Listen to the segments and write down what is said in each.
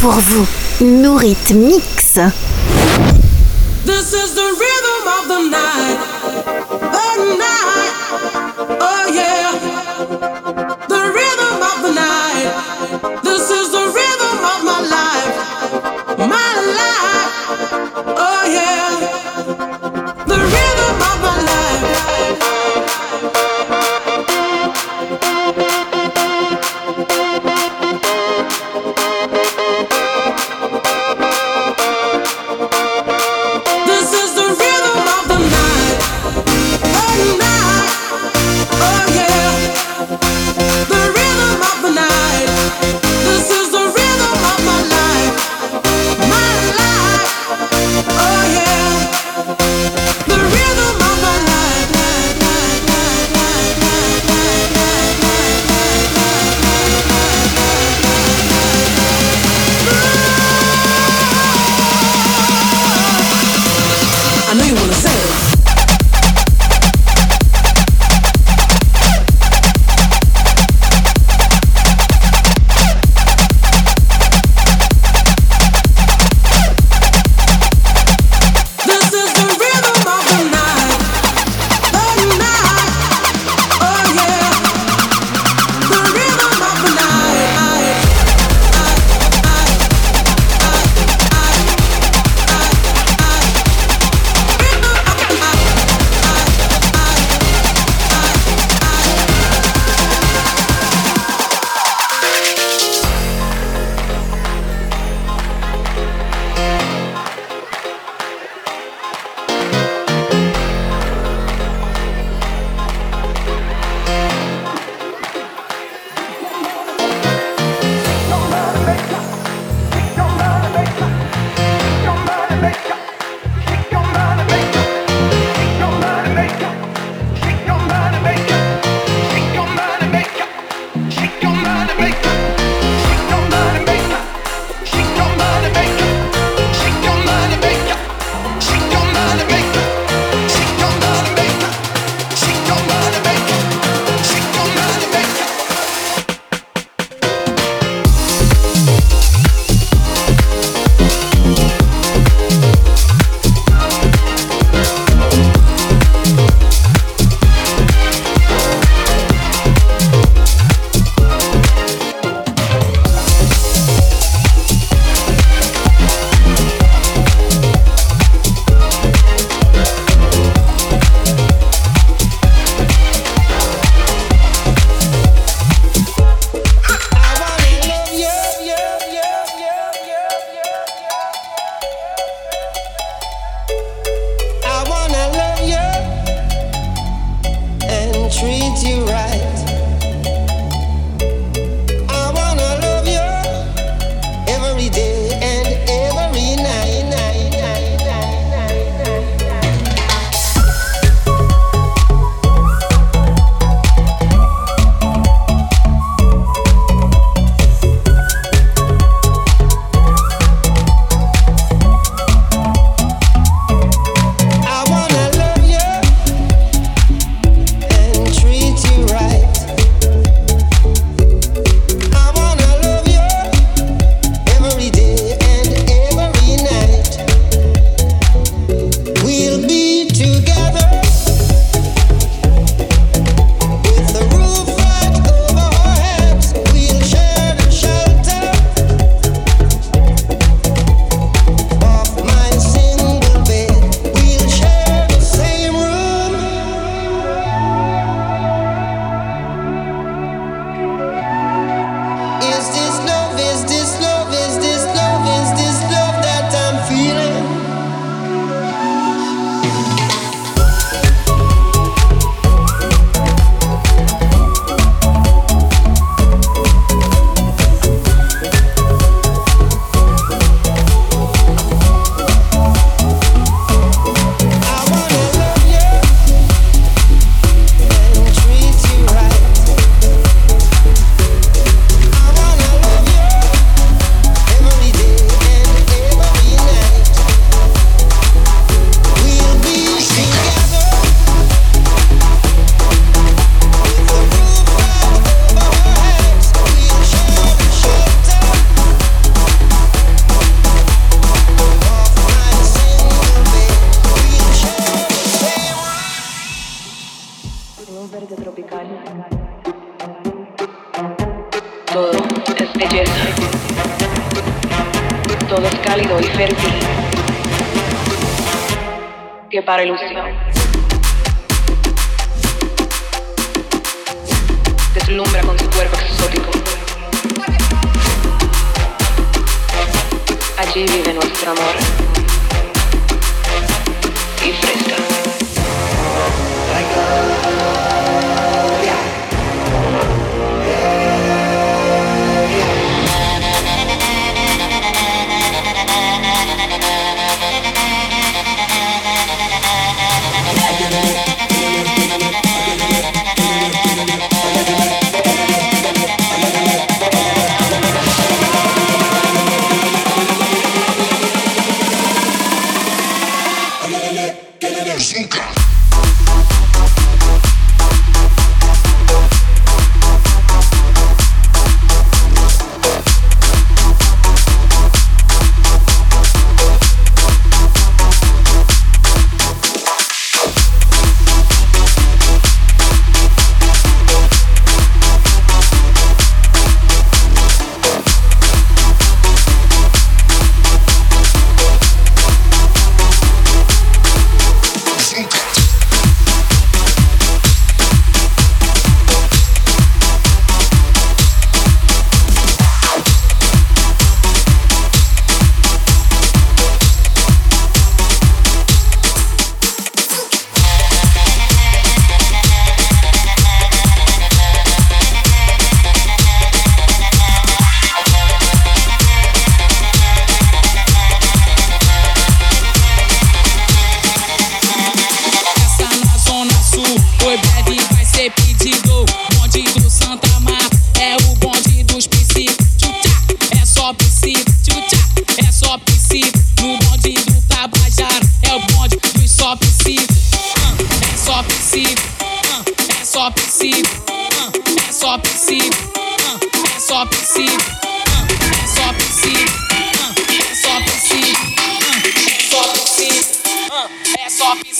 pour vous. Nourrit Mix.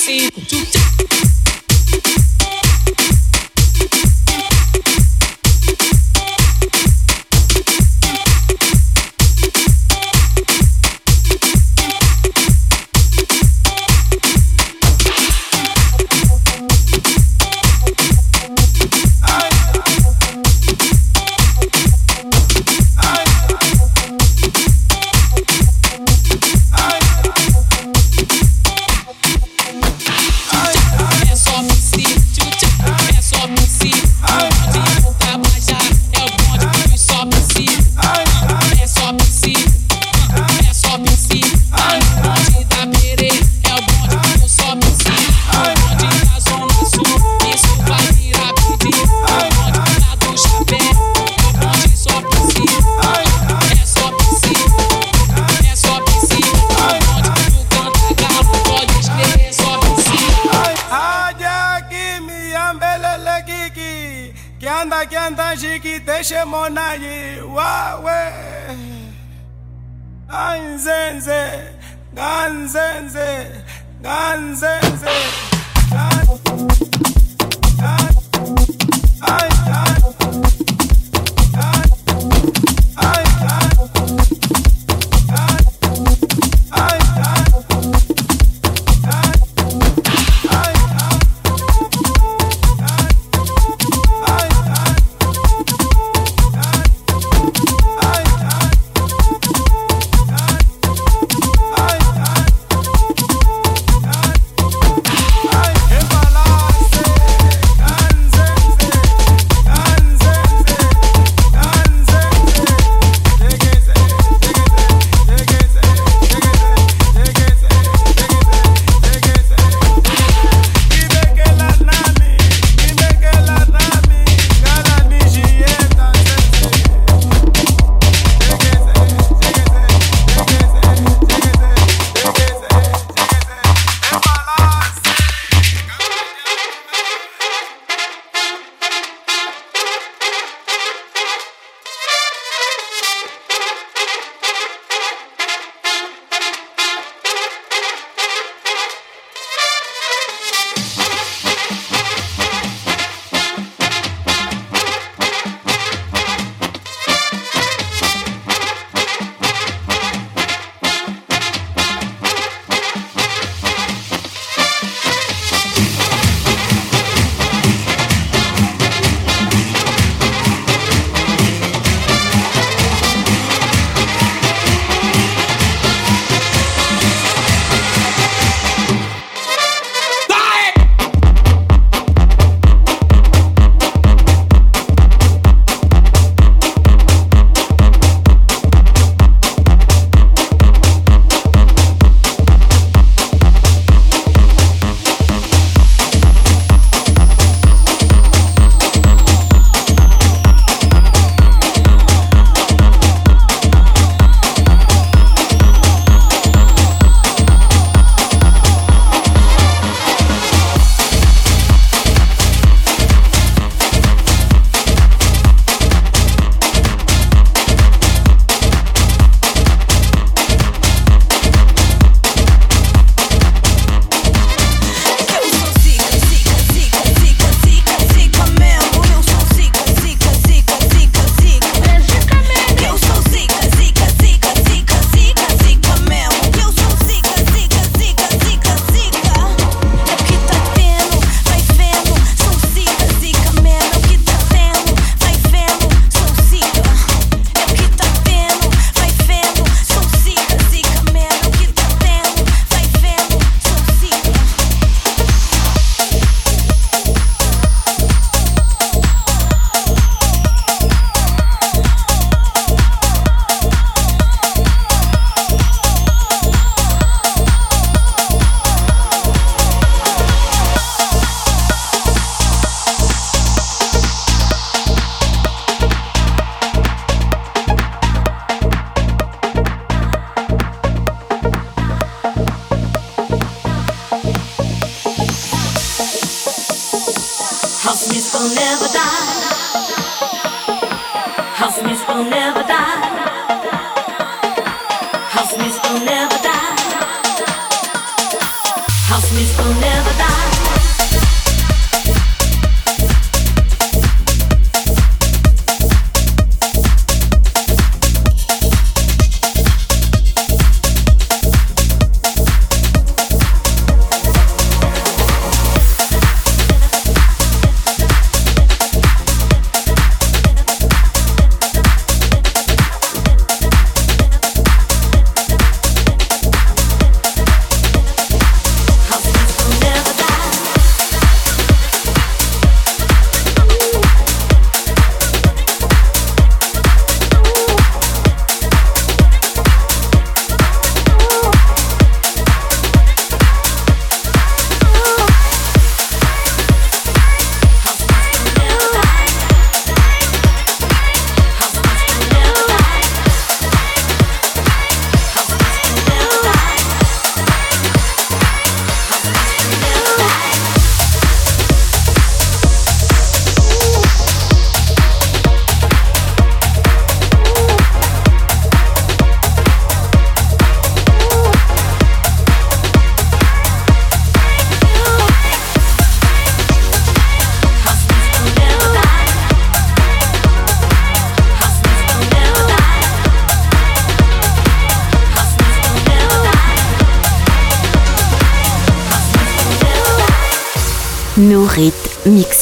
see.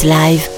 Live.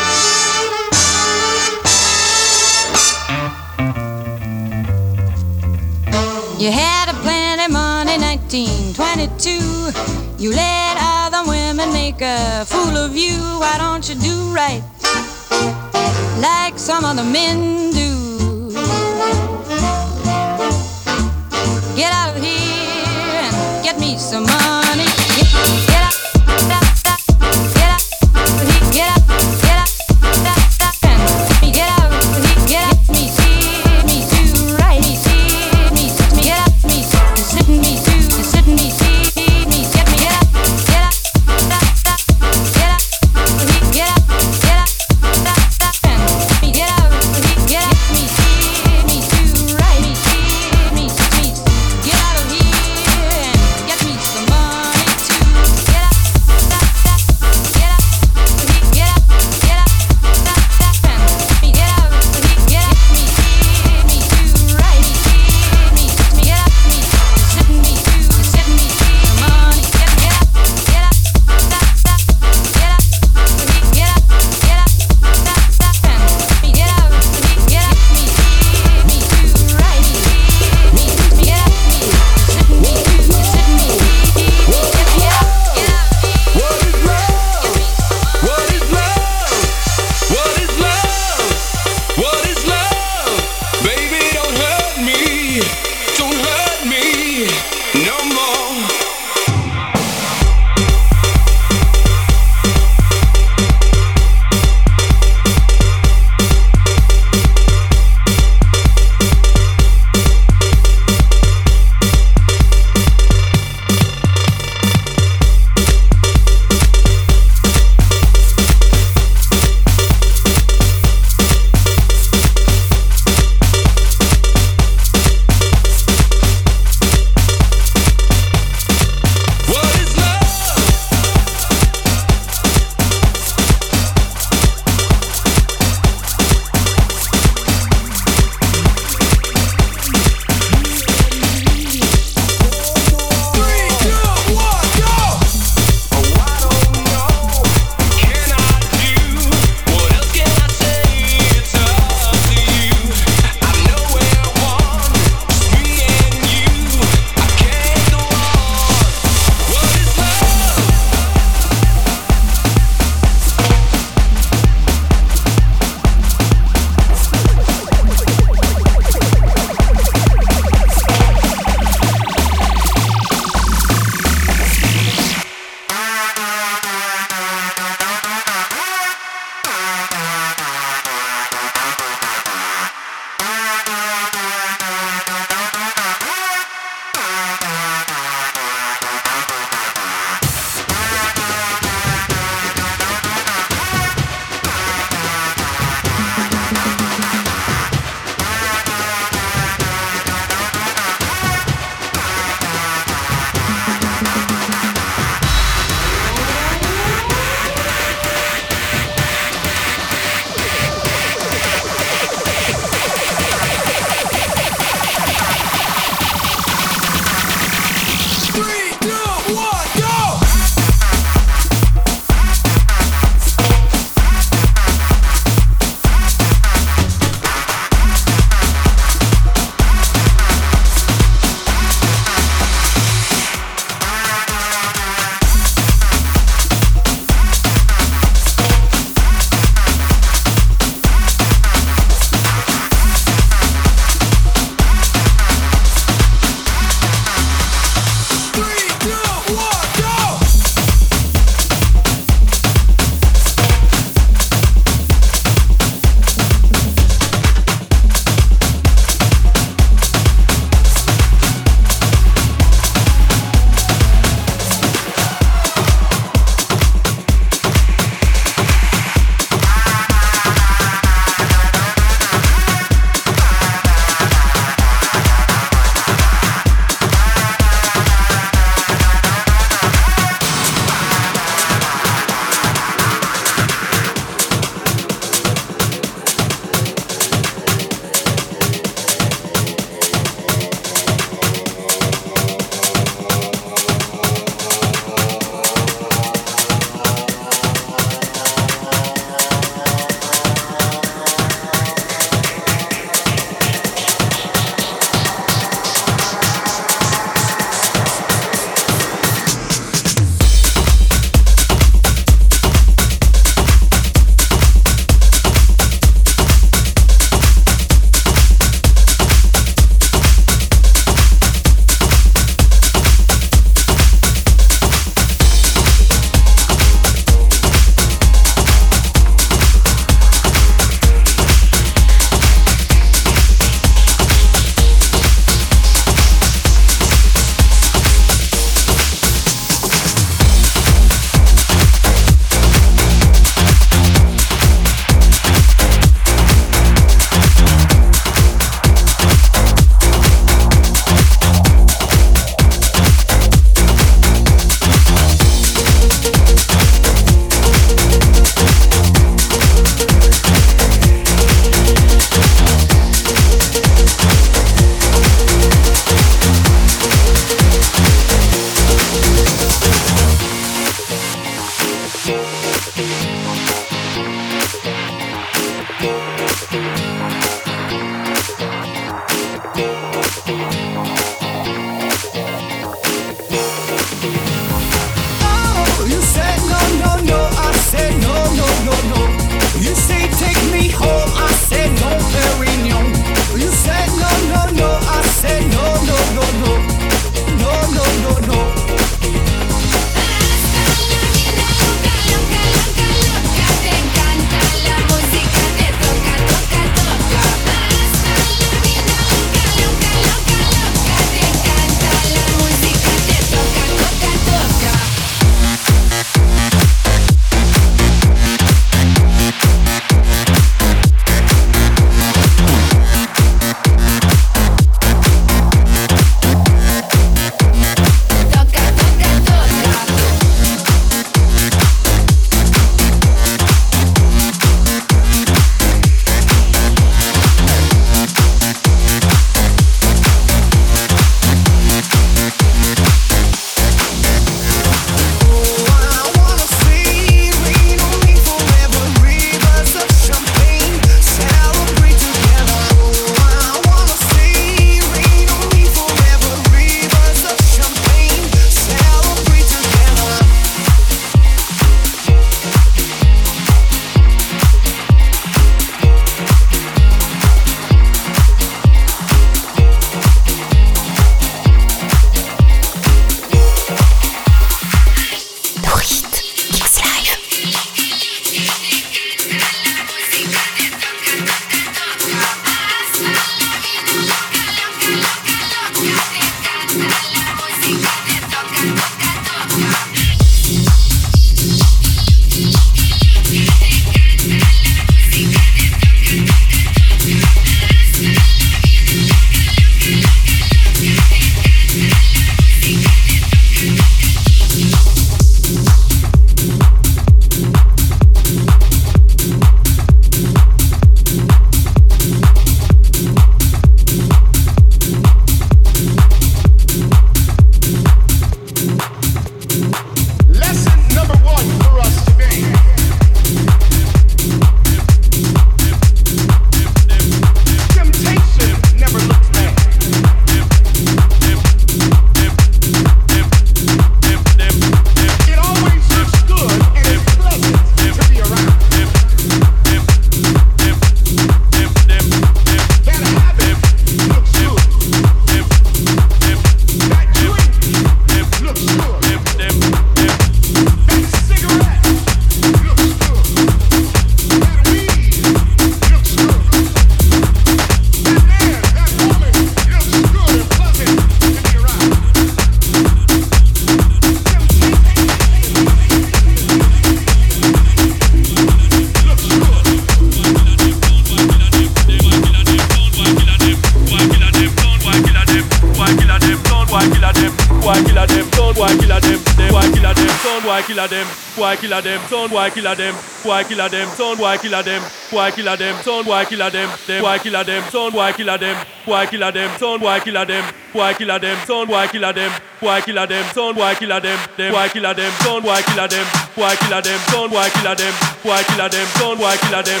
Killer them, boy killer them, son boy killer them, boy them, son boy killer them, them boy them, son boy killer them, boy killer them, son boy killer them, boy killer them, son boy killer them, boy killer them, son boy killer them, them boy killer them, son boy killer them, boy killer them, son boy killer them, boy killer them, son boy killer them,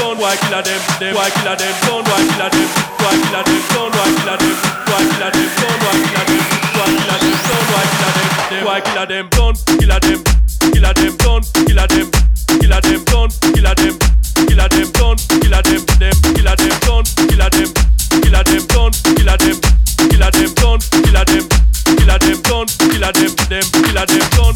son boy killer them, them them, son boy killer them, son boy killer them, boy them, son boy killer them, son boy killer them, them son them, kill them done, kill them, kill them done, kill them, kill them done, kill them, them, kill them done, kill them, kill them done, kill them, kill them done, kill them, kill them done, kill them, them, kill them done.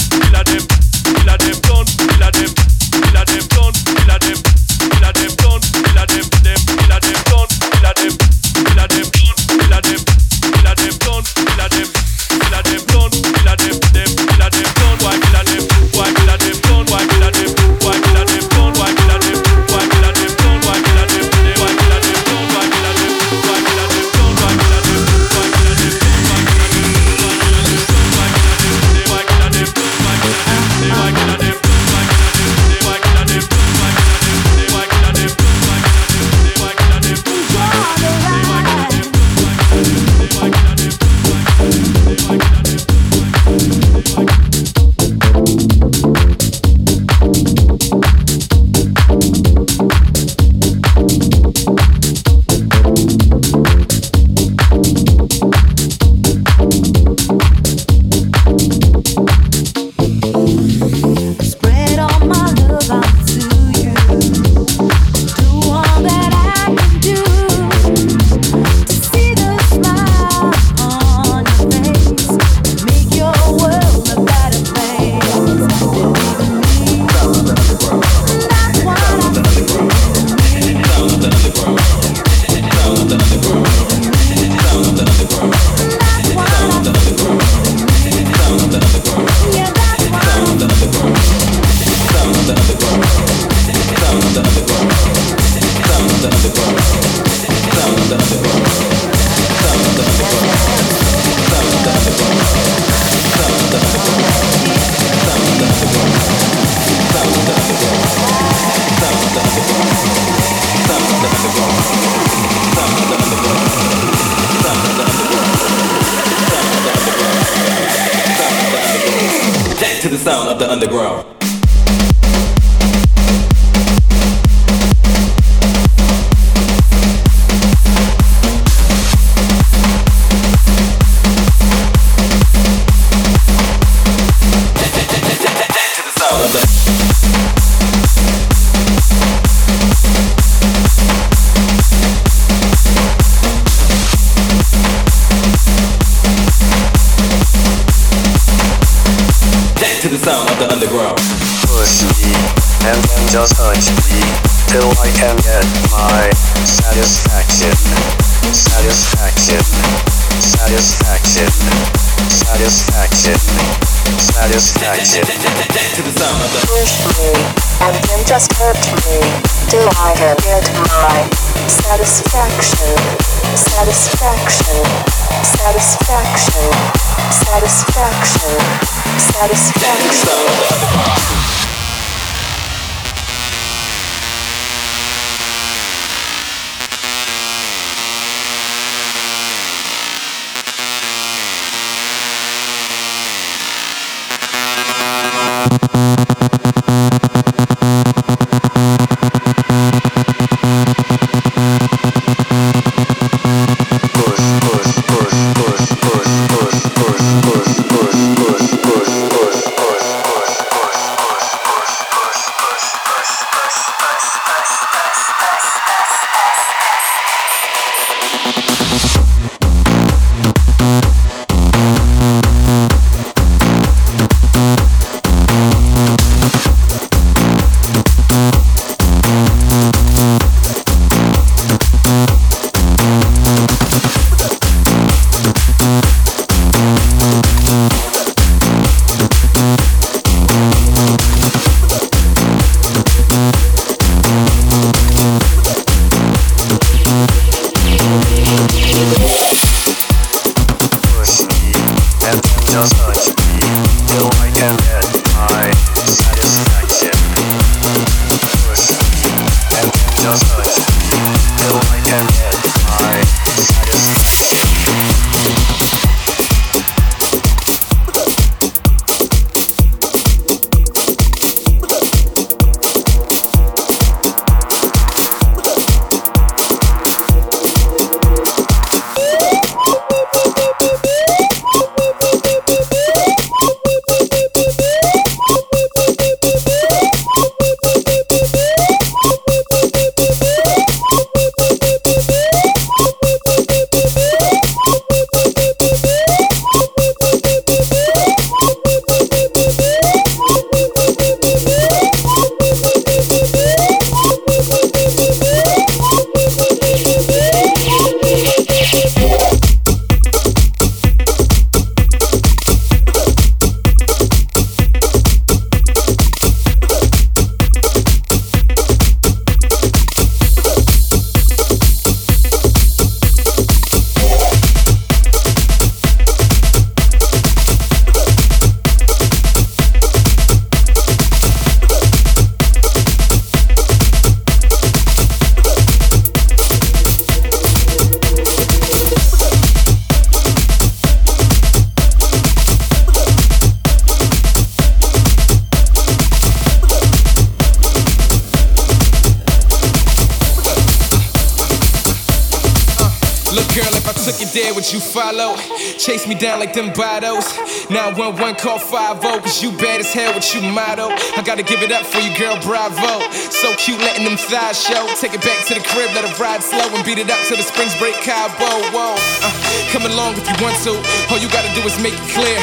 You follow? Chase me down like them bottles. 911 call 5 cause you bad as hell with you motto. I gotta give it up for you, girl, bravo. So cute, letting them thighs show. Take it back to the crib, let it ride slow and beat it up till the springs break Cabo. Whoa, uh, come along if you want to. All you gotta do is make it clear.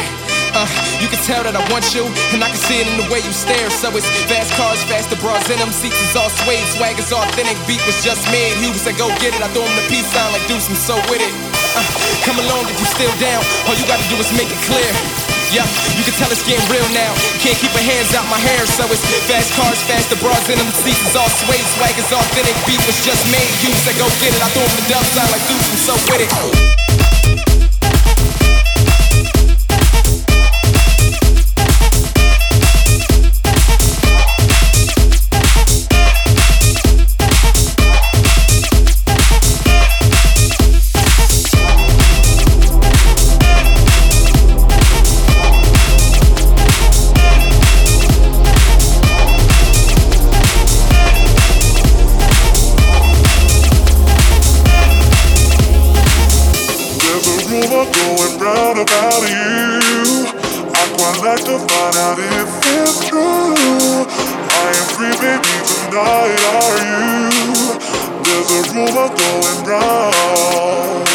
Uh, you can tell that I want you, and I can see it in the way you stare. So it's fast cars, faster bras in them. Seats is all suede, swag is authentic. Beat was just made. He said, Go get it. I throw him the peace sign like Deuce, I'm so with it. Uh, come along if you still down. All you gotta do is make it clear. Yeah, you can tell it's getting real now. Can't keep her hands out my hair, so it's fast cars, faster bras in them. Seats is all suede, swag is authentic. Beat was just made. You said, Go get it. I throw him the dub sign like Deuce, I'm so with it. Going about you. I quite like to find out if it's true. I am free, baby, tonight, are you? There's a rumor going round.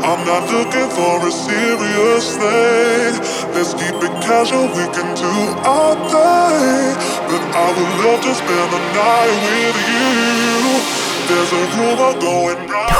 I'm not looking for a serious thing. Let's keep it casual, we can do our thing. But I would love to spend the night with you. There's a rumor going round.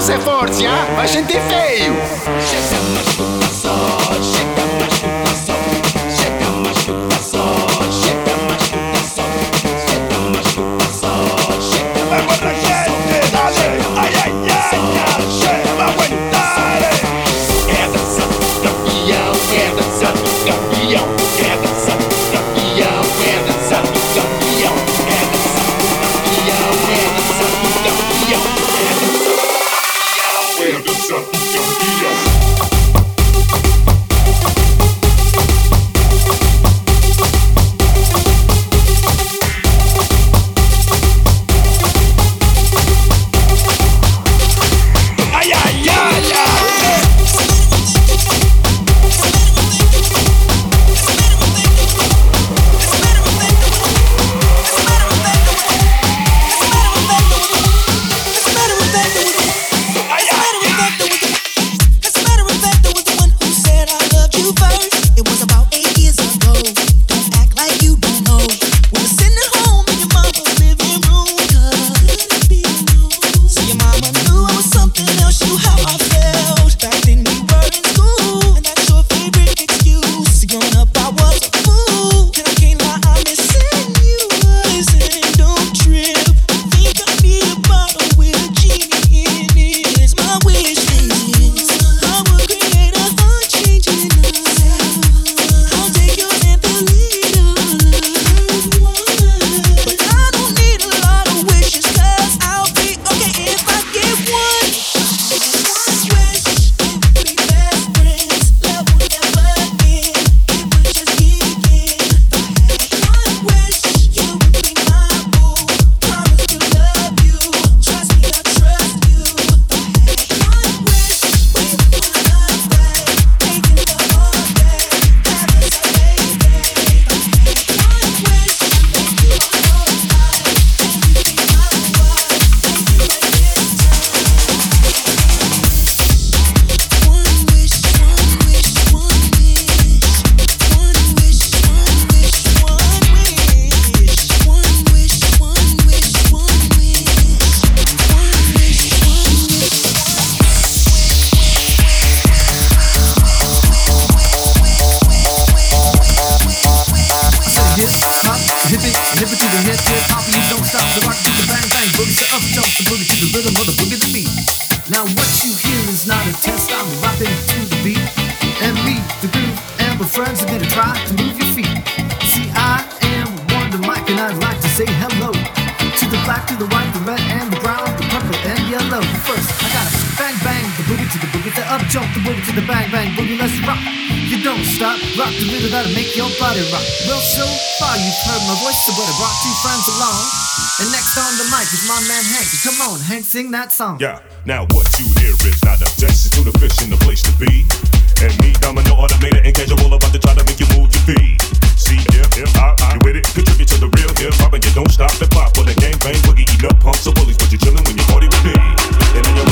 você forte, hein? Vai sentir feio! hip, hip, hop, you don't stop the rock to the bang, bang, boogie to up, jump the boogie to the rhythm of the boogie the beat. Now what you hear is not a test, I'm rapping to the beat. And me, the groove, and my friends are gonna try to move your feet. See, I am on the mic and I'd like to say hello to the black, to the white, to the boogie, the up jump the boogie to the bang bang boogie. Let's rock. You don't stop, rock the rhythm that'll make your body rock. Well, so far you've heard my voice, so but I brought two friends along. And next on the mic is my man Hank. Come on, Hank, sing that song. Yeah, now what you hear is not it's to the fish in the place to be. And me, domino, automated, and casual, about to try to make you move your feet. See, yeah, hip hop, you with it? Contribute to the real hip hop, and you don't stop the pop for the gang bang boogie, eat up pumps of bullies, but you're chillin' when you party with me. And then you're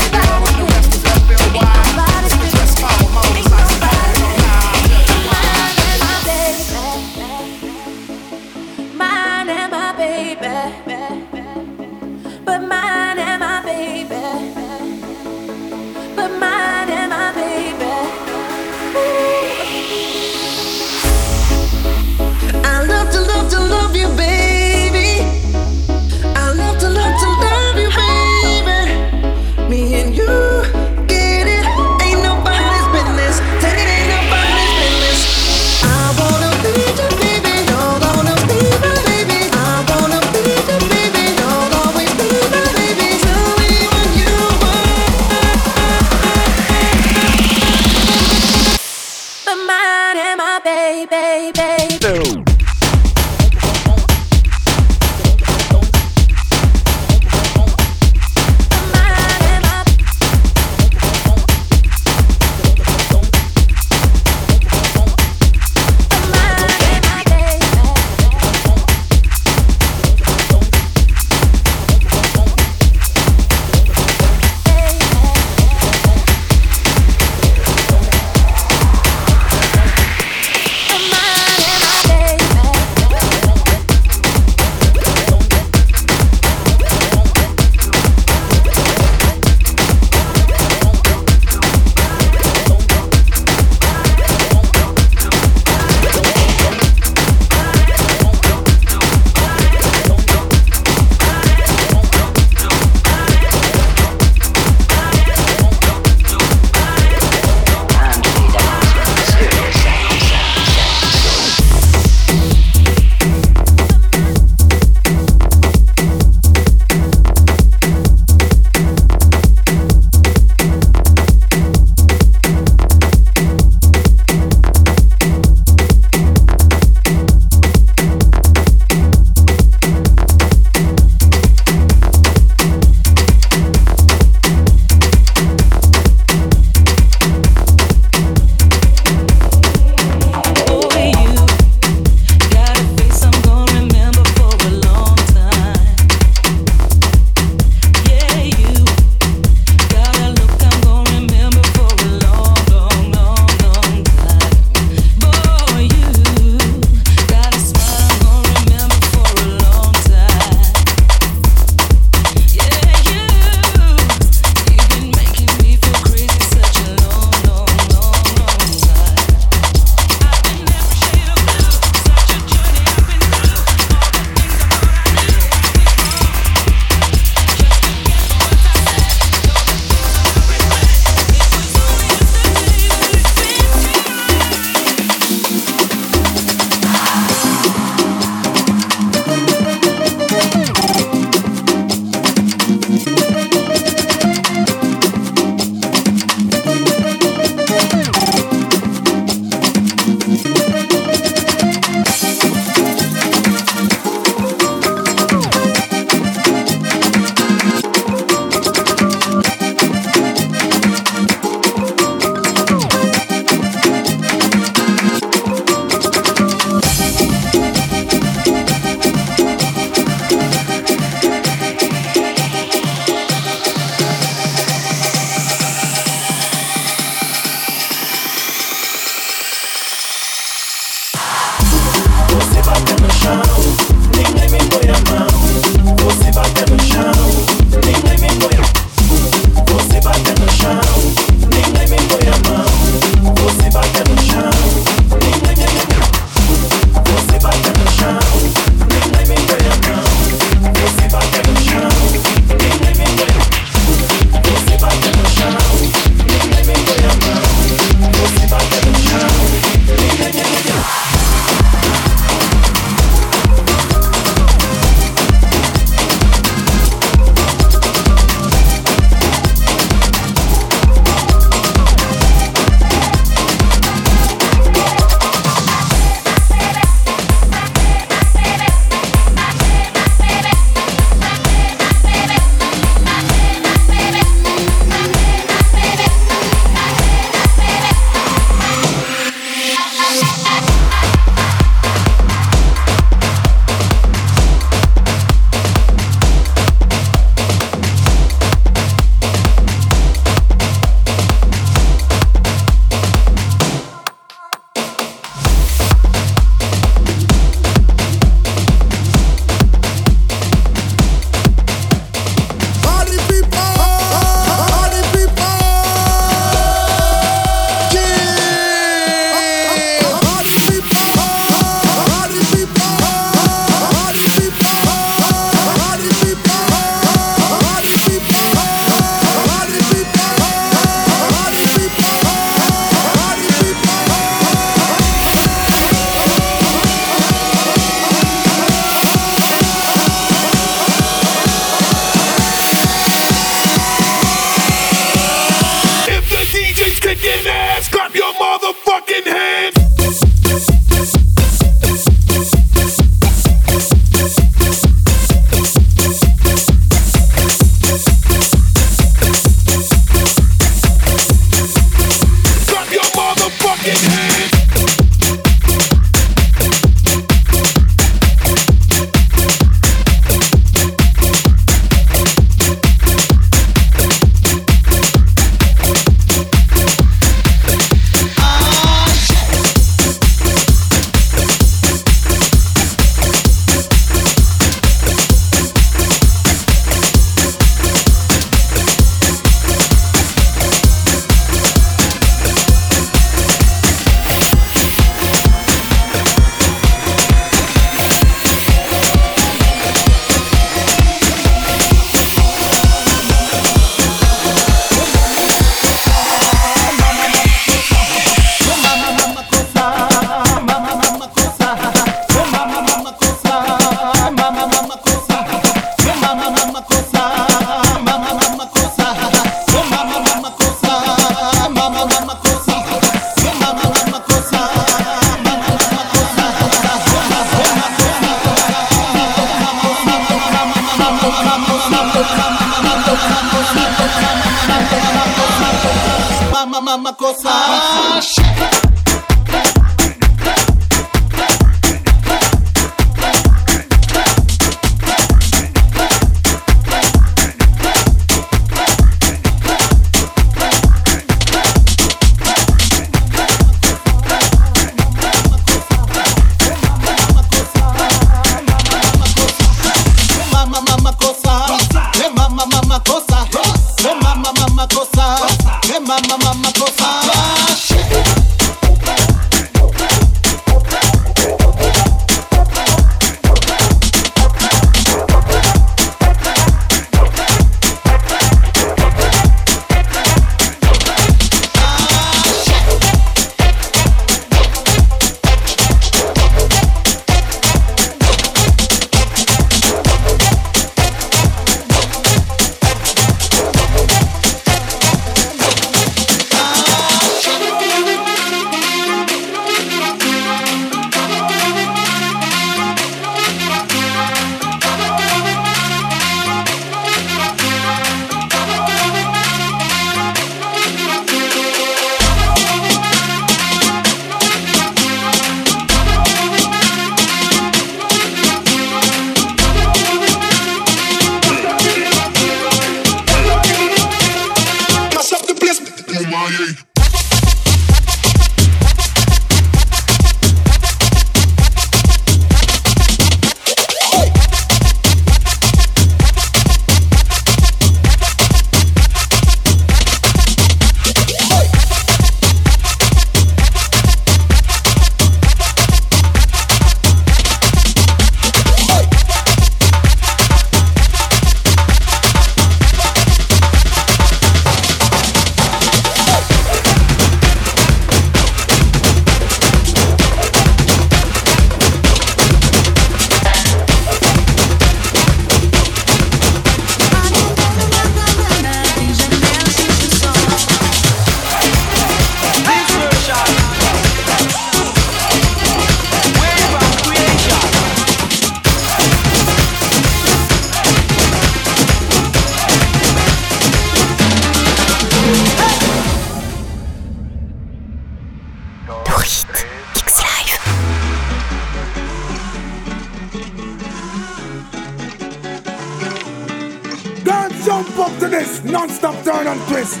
turn and twist.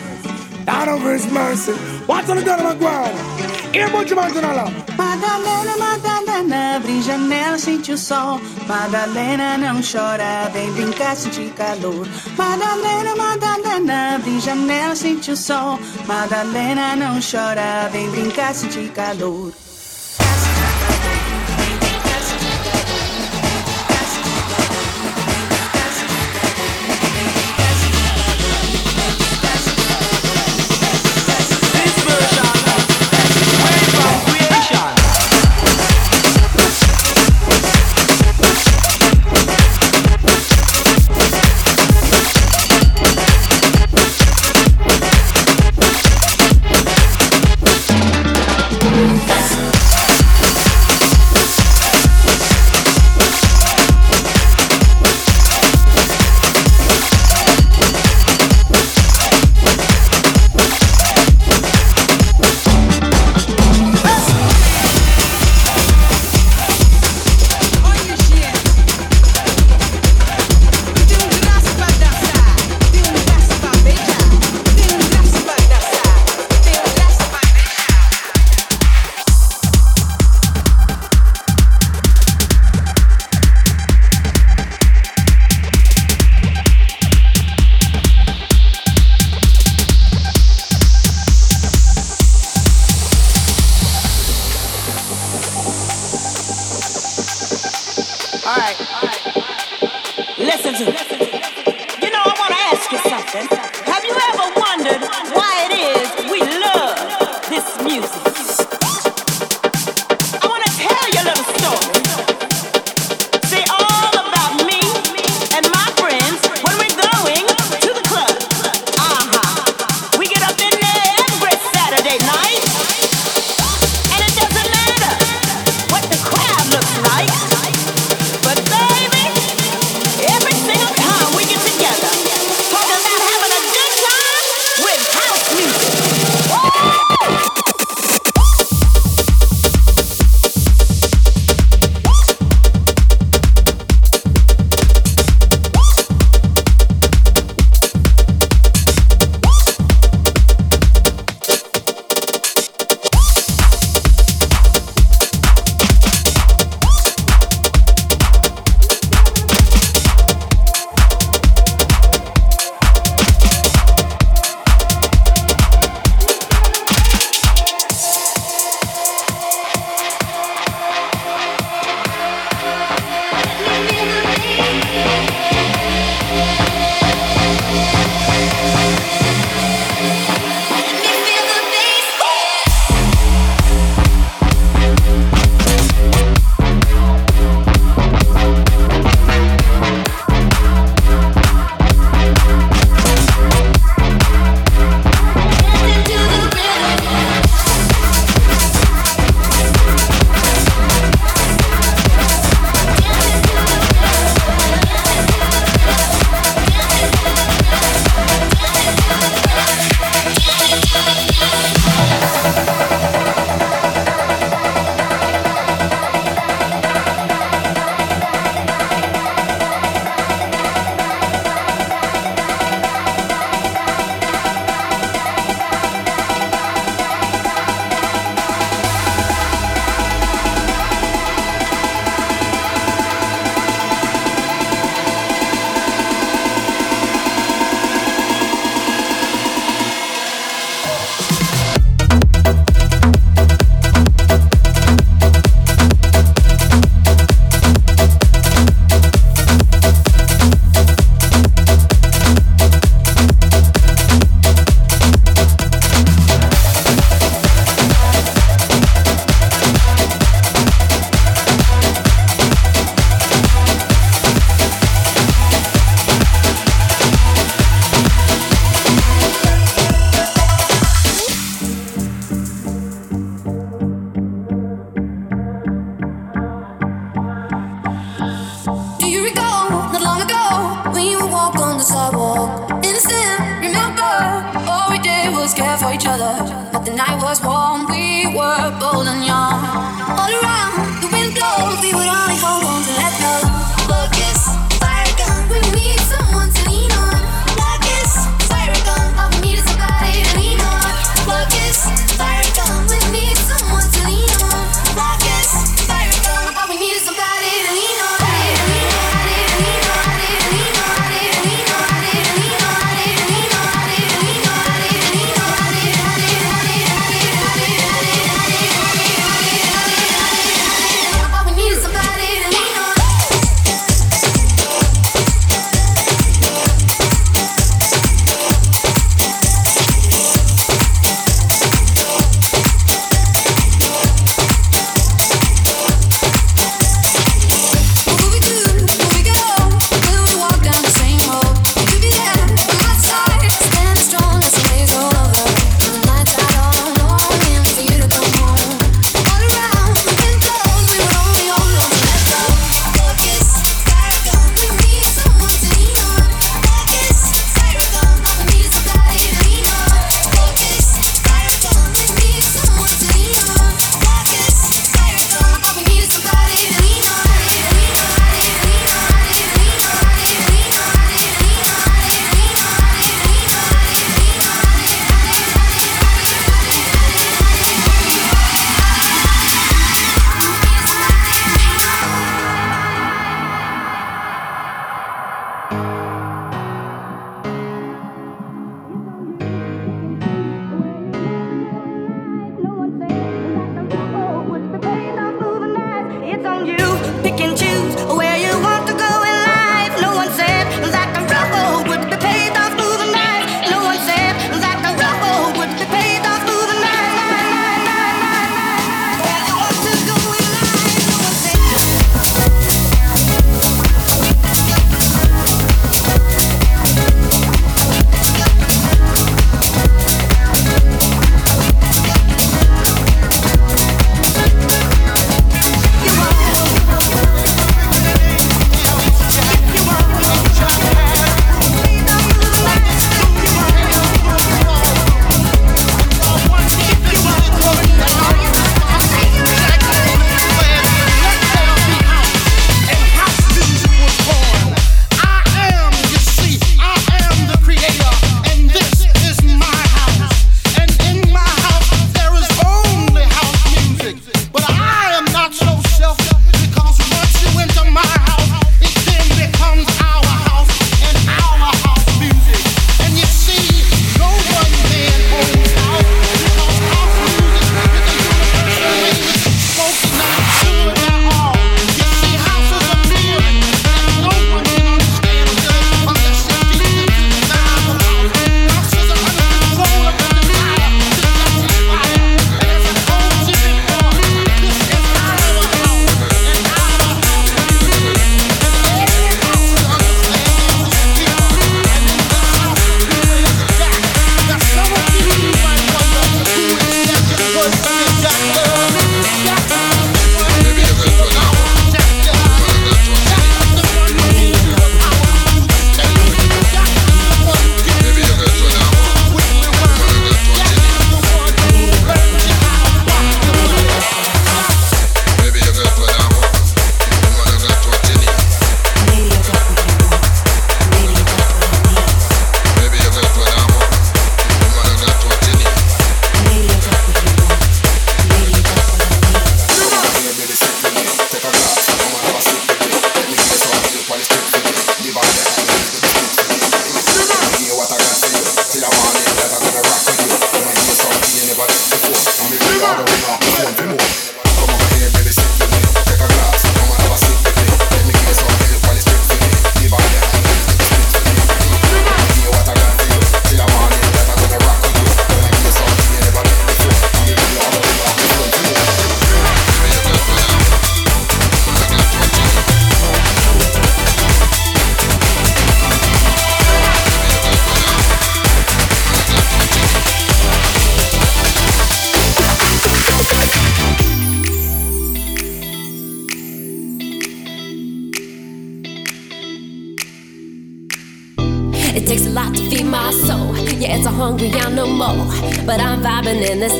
Out of his mercy. What's on the of my put your hands on Allah. Madalena, Madalena, abre janela, sente o sol. Madalena, não chora, vem brincar, sentir calor. Madalena, Madalena, abre janela, sente o sol. Madalena, não chora, vem brincar, sentir calor.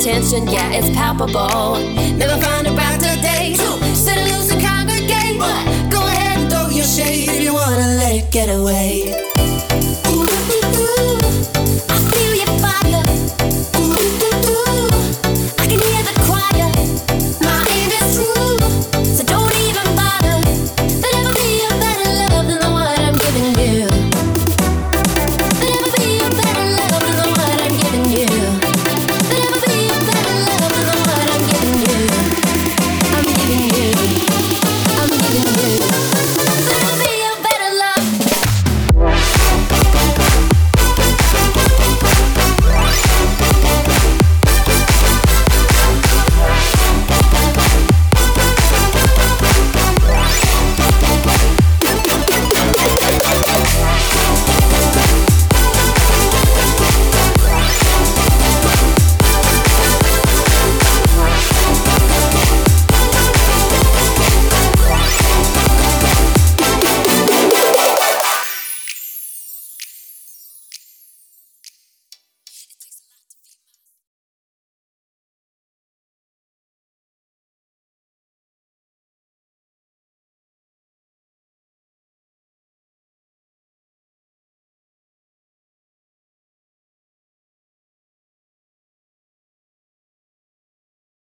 Tension, yeah, it's palpable. Never find a brighter day. Sit loose and congregate. Go ahead and throw your shade if you wanna let it get away.